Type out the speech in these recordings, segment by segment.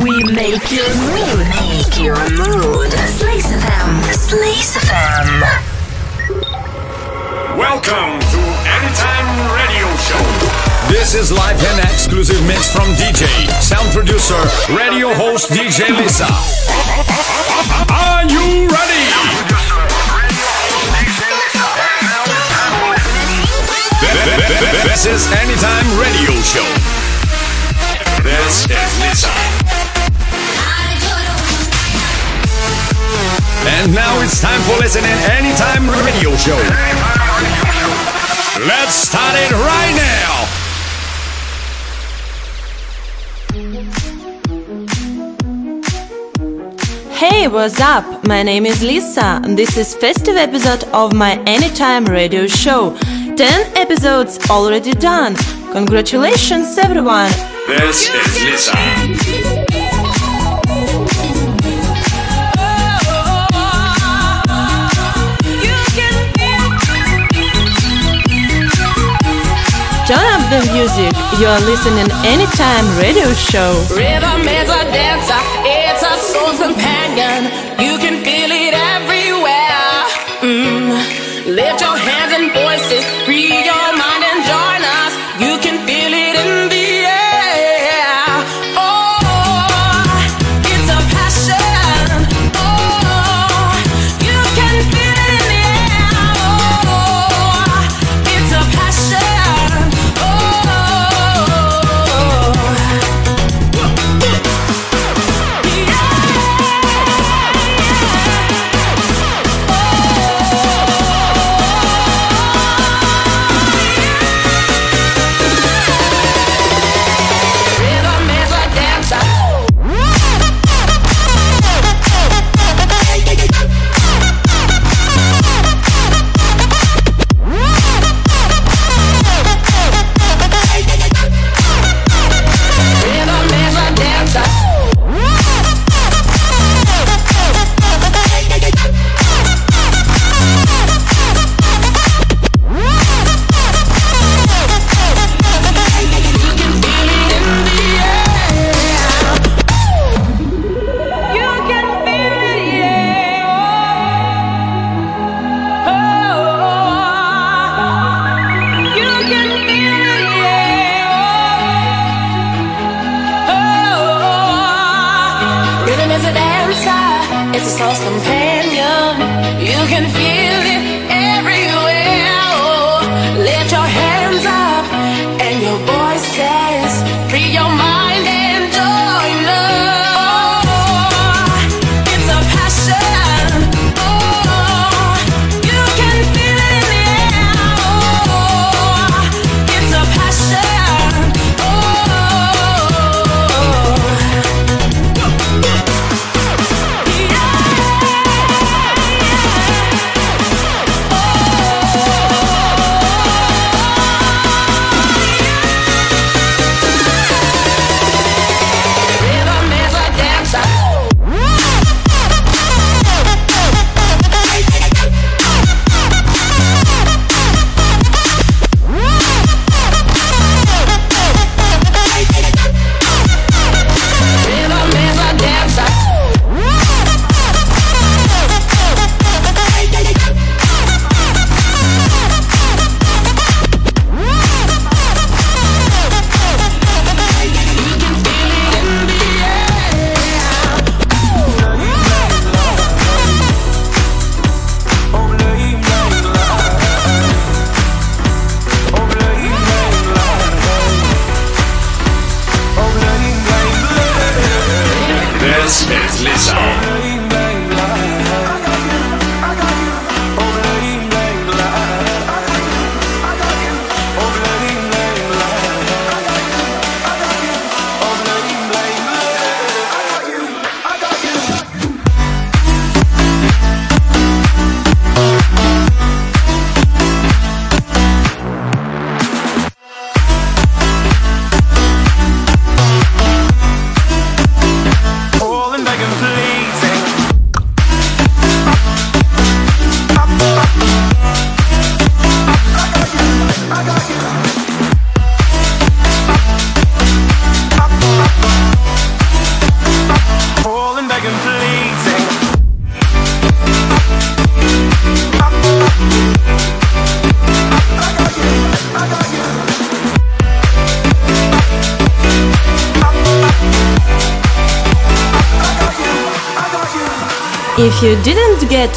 We make your mood. Make your mood. Slice FM. Slice FM. Welcome to Anytime Radio Show. This is live and exclusive mix from DJ, sound producer, radio host DJ Lisa. Are you ready? This is Anytime Radio Show. This is Lisa. And now it's time for listening Anytime Radio Show. Let's start it right now. Hey, what's up? My name is Lisa, and this is festive episode of my Anytime radio show. 10 episodes already done. Congratulations, everyone! This is Lisa. The music. You are listening Anytime radio show. Rhythm is a dancer, it's a soul's companion. You can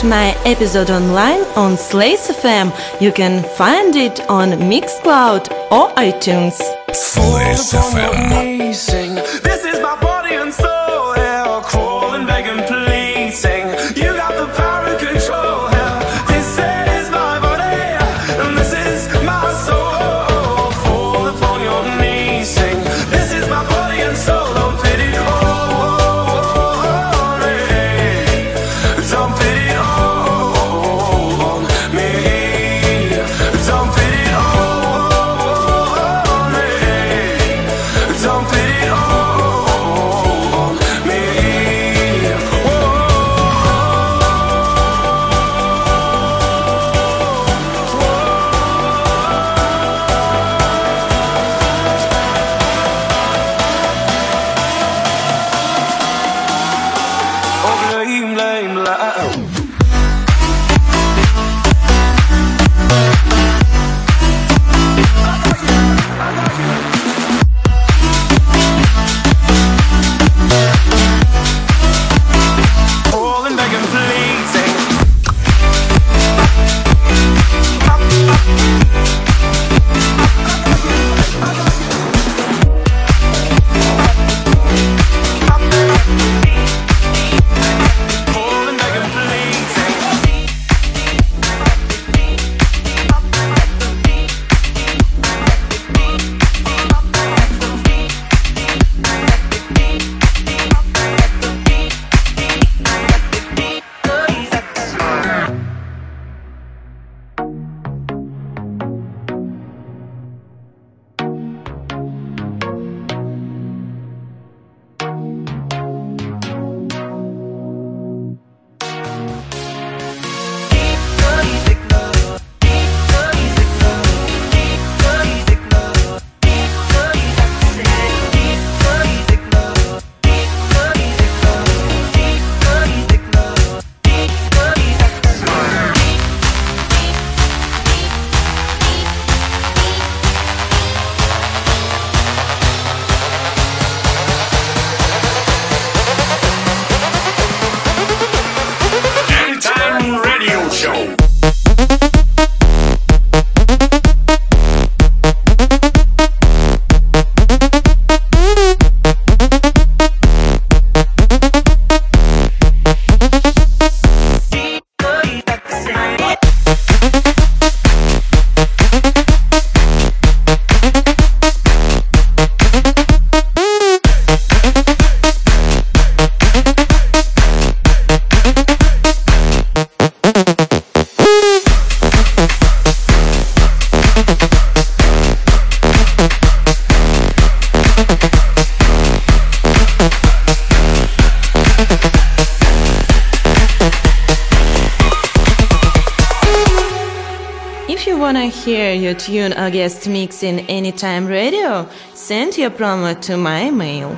my episode online on Slays FM. You can find it on Mixcloud or iTunes. Slays FM. guest mix in Anytime Radio, send your promo to my mail.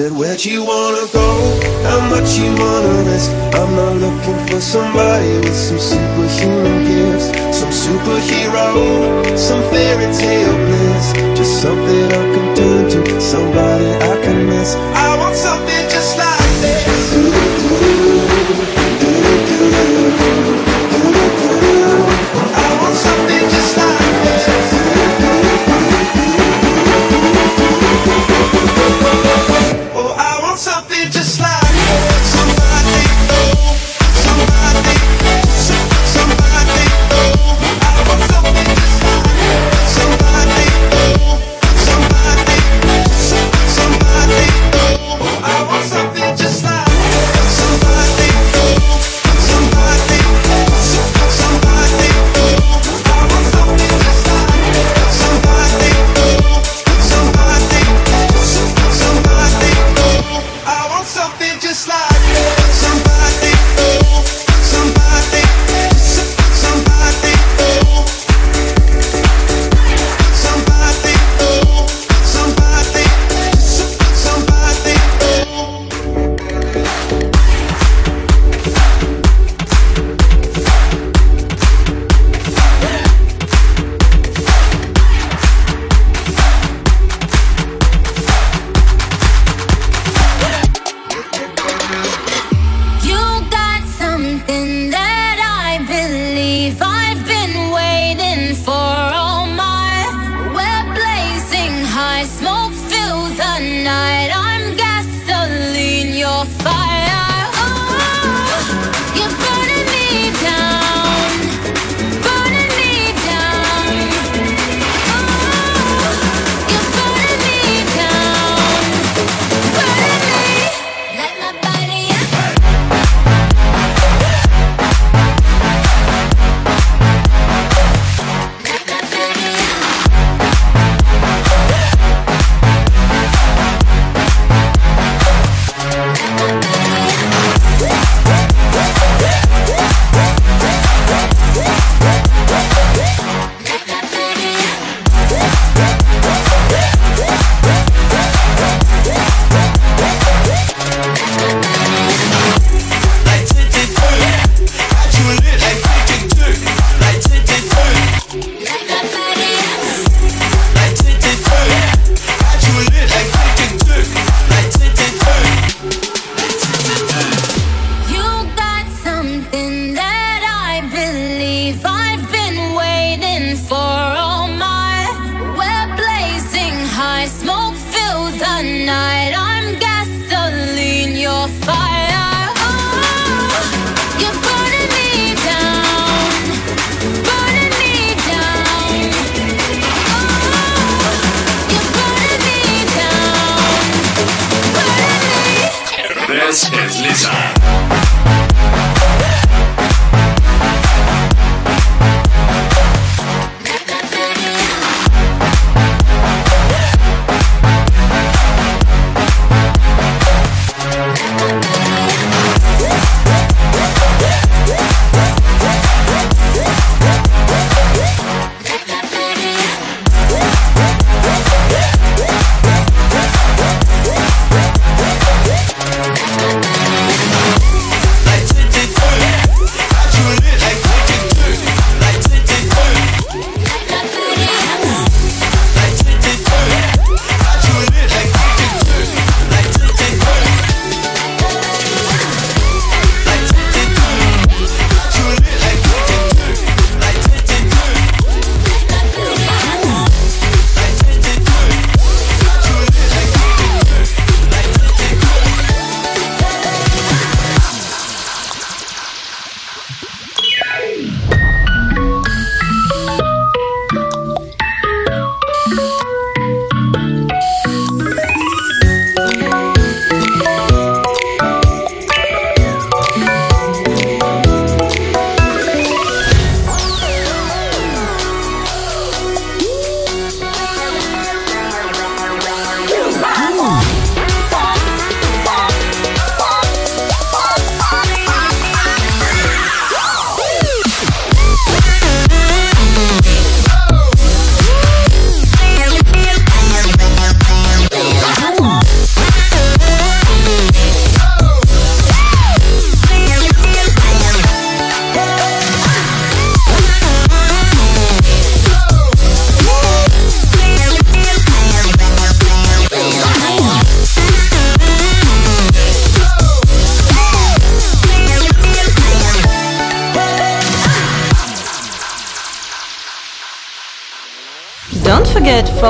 said, Where'd you wanna go? How much you wanna risk? I'm not looking for somebody with some superhuman gifts, some superhero, some fairy tale bliss. Just something I can do to somebody I can miss. time.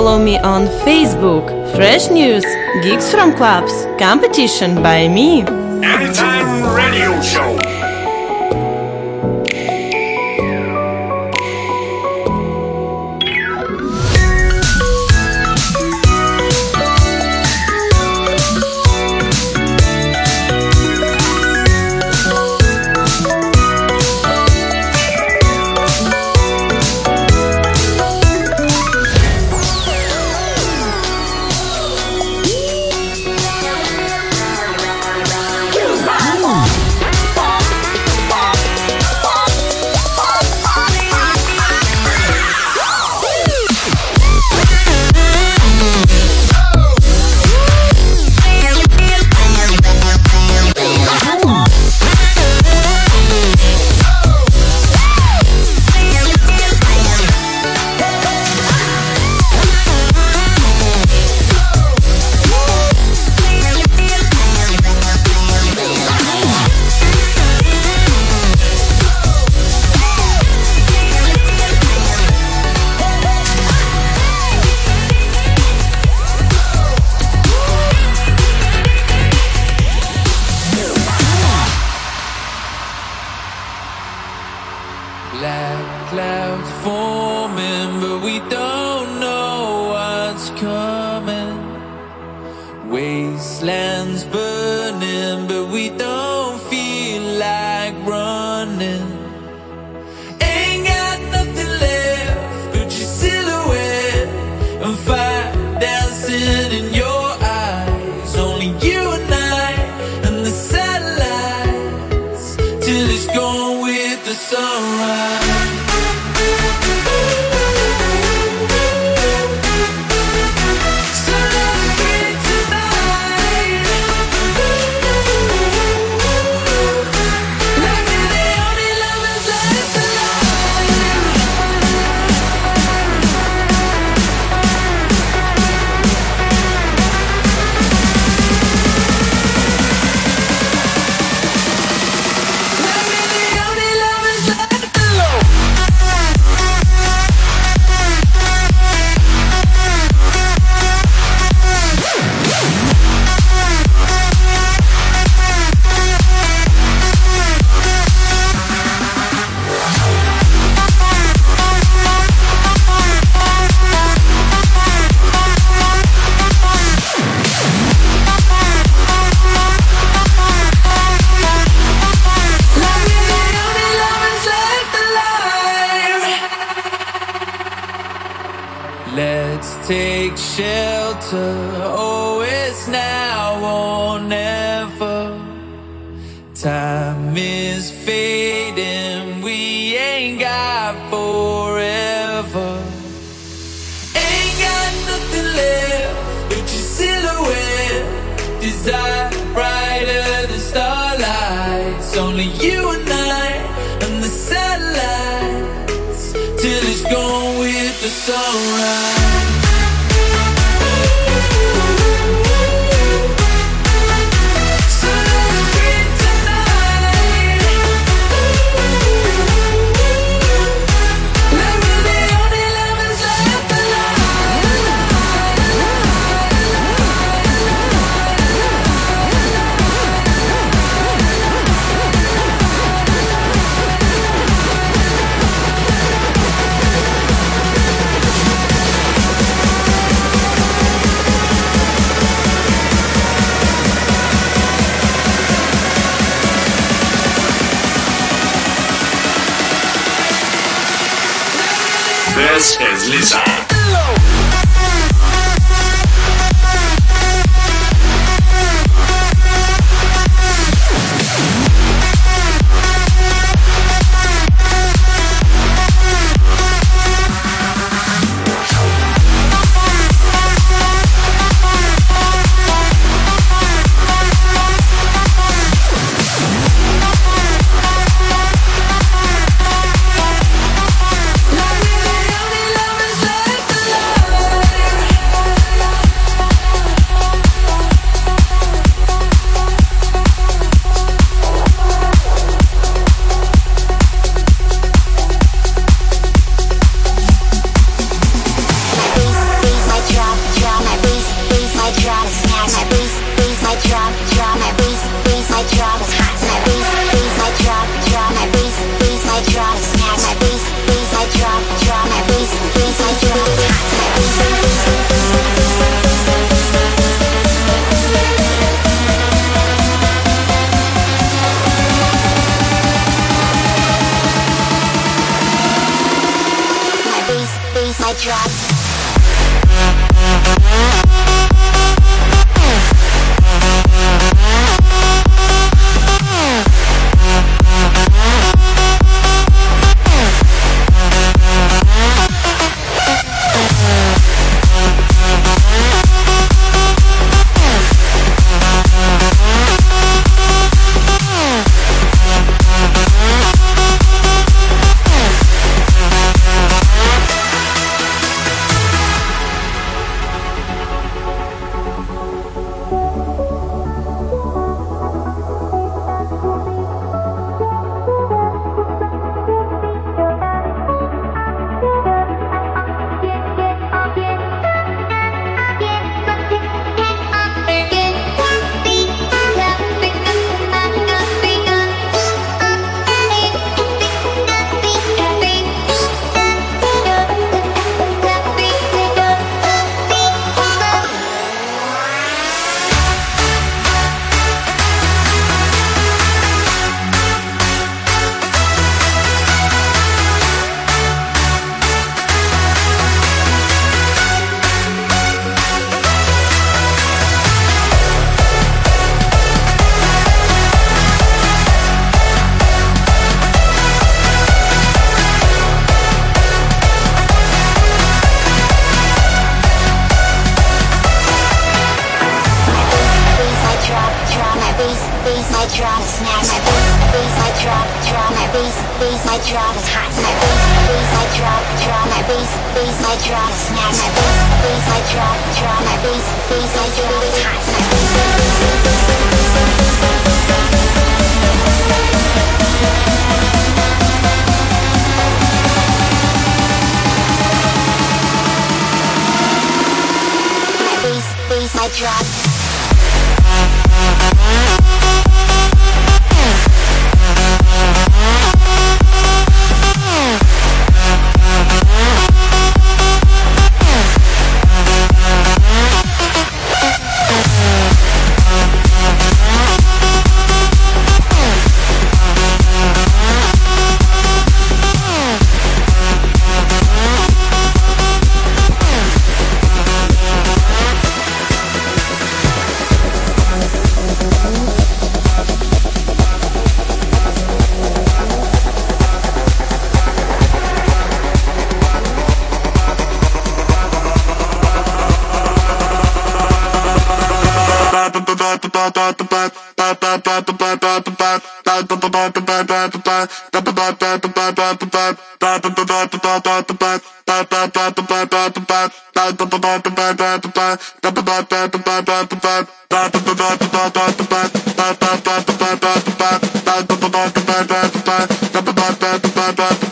follow me on Facebook. Fresh news, gigs from clubs, competition by me. Anytime radio show. Let's take shelter. Oh, it's now or never. Time is fading. alright. Lisa. Bye.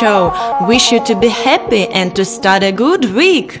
show. Wish you to be happy and to start a good week.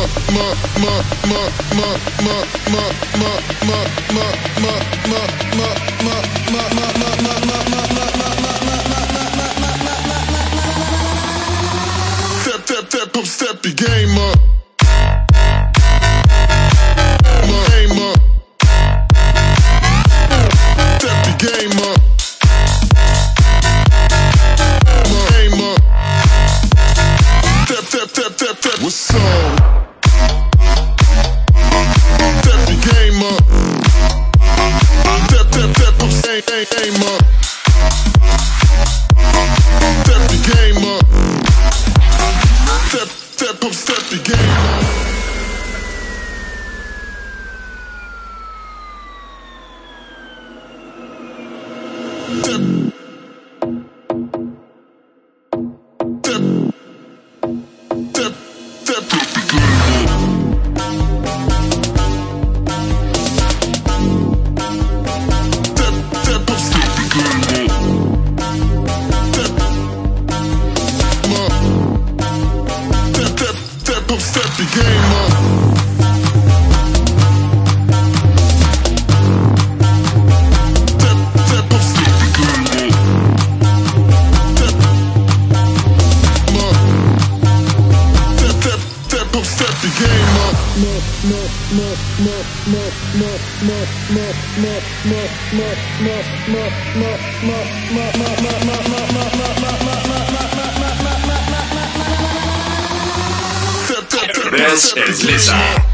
まままままままままままま Best es Lisa. Lisa.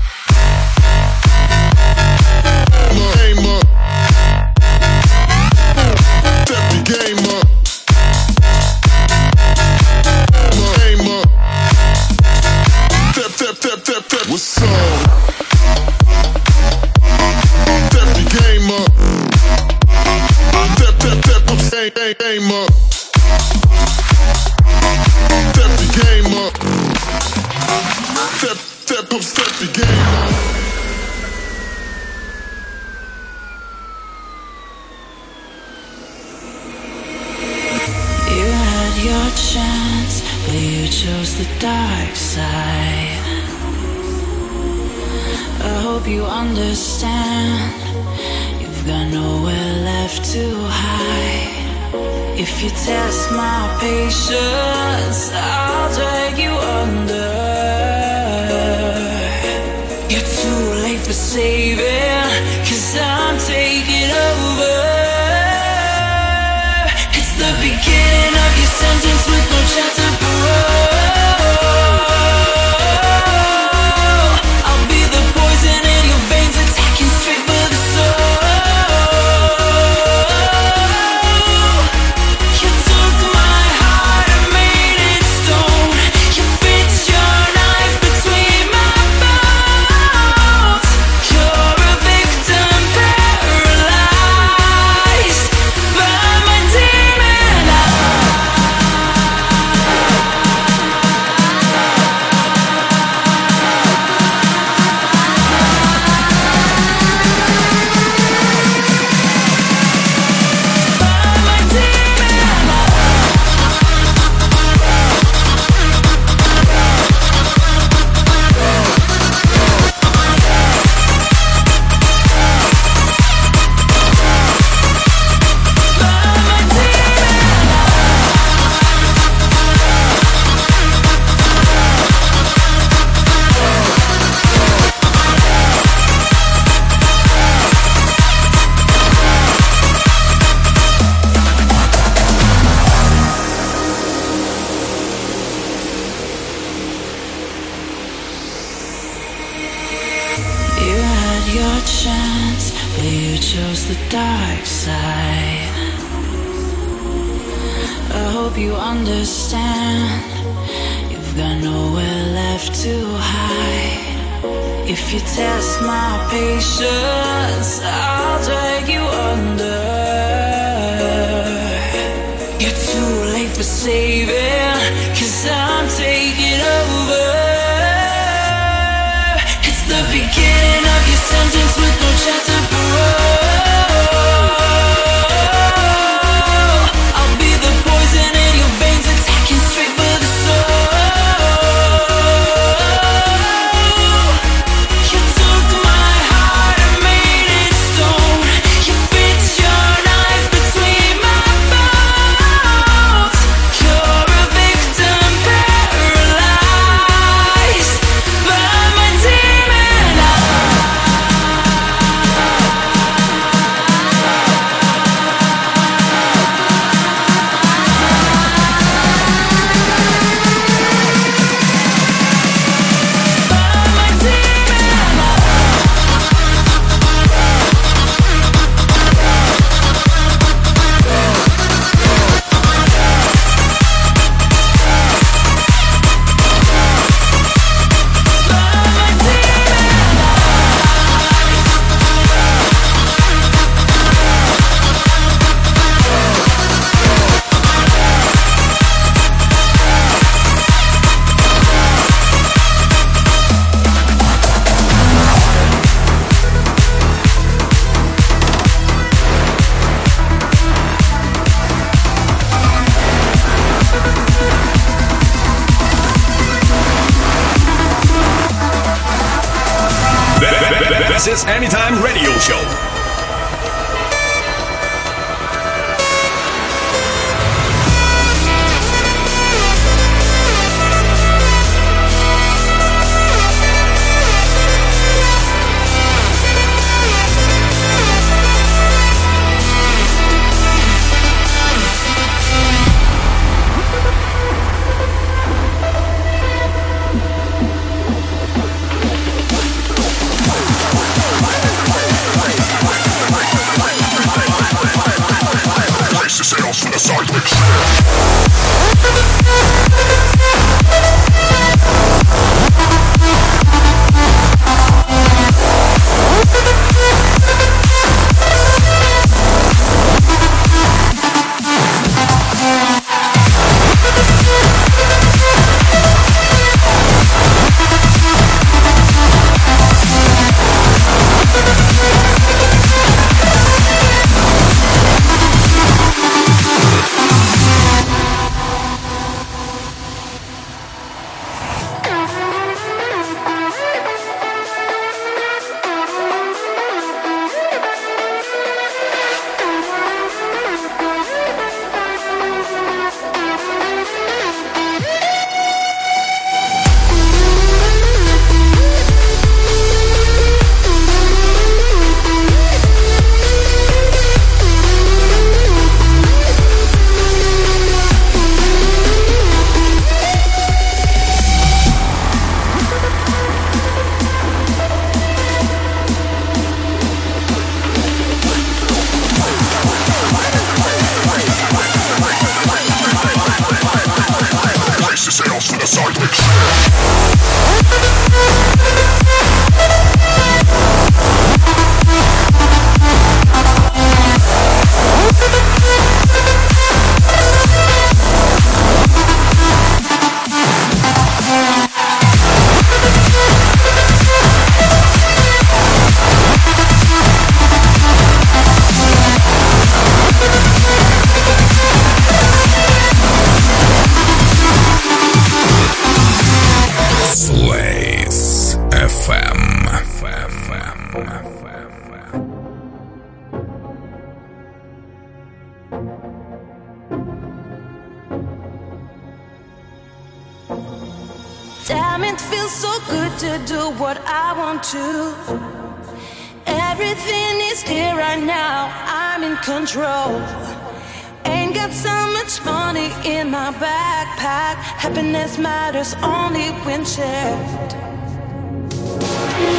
Ain't got so much money in my backpack. Happiness matters only when shared.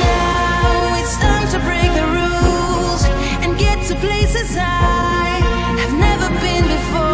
Now it's time to break the rules and get to places I have never been before.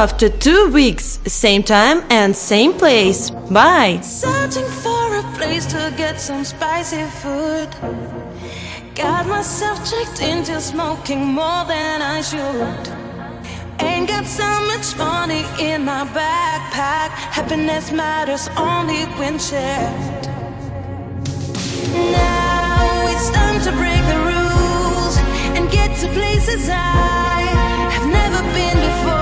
After two weeks, same time and same place. Bye. Searching for a place to get some spicy food. Got myself tricked into smoking more than I should. Ain't got so much money in my backpack. Happiness matters only when shared. Now it's time to break the rules and get to places I have never been before.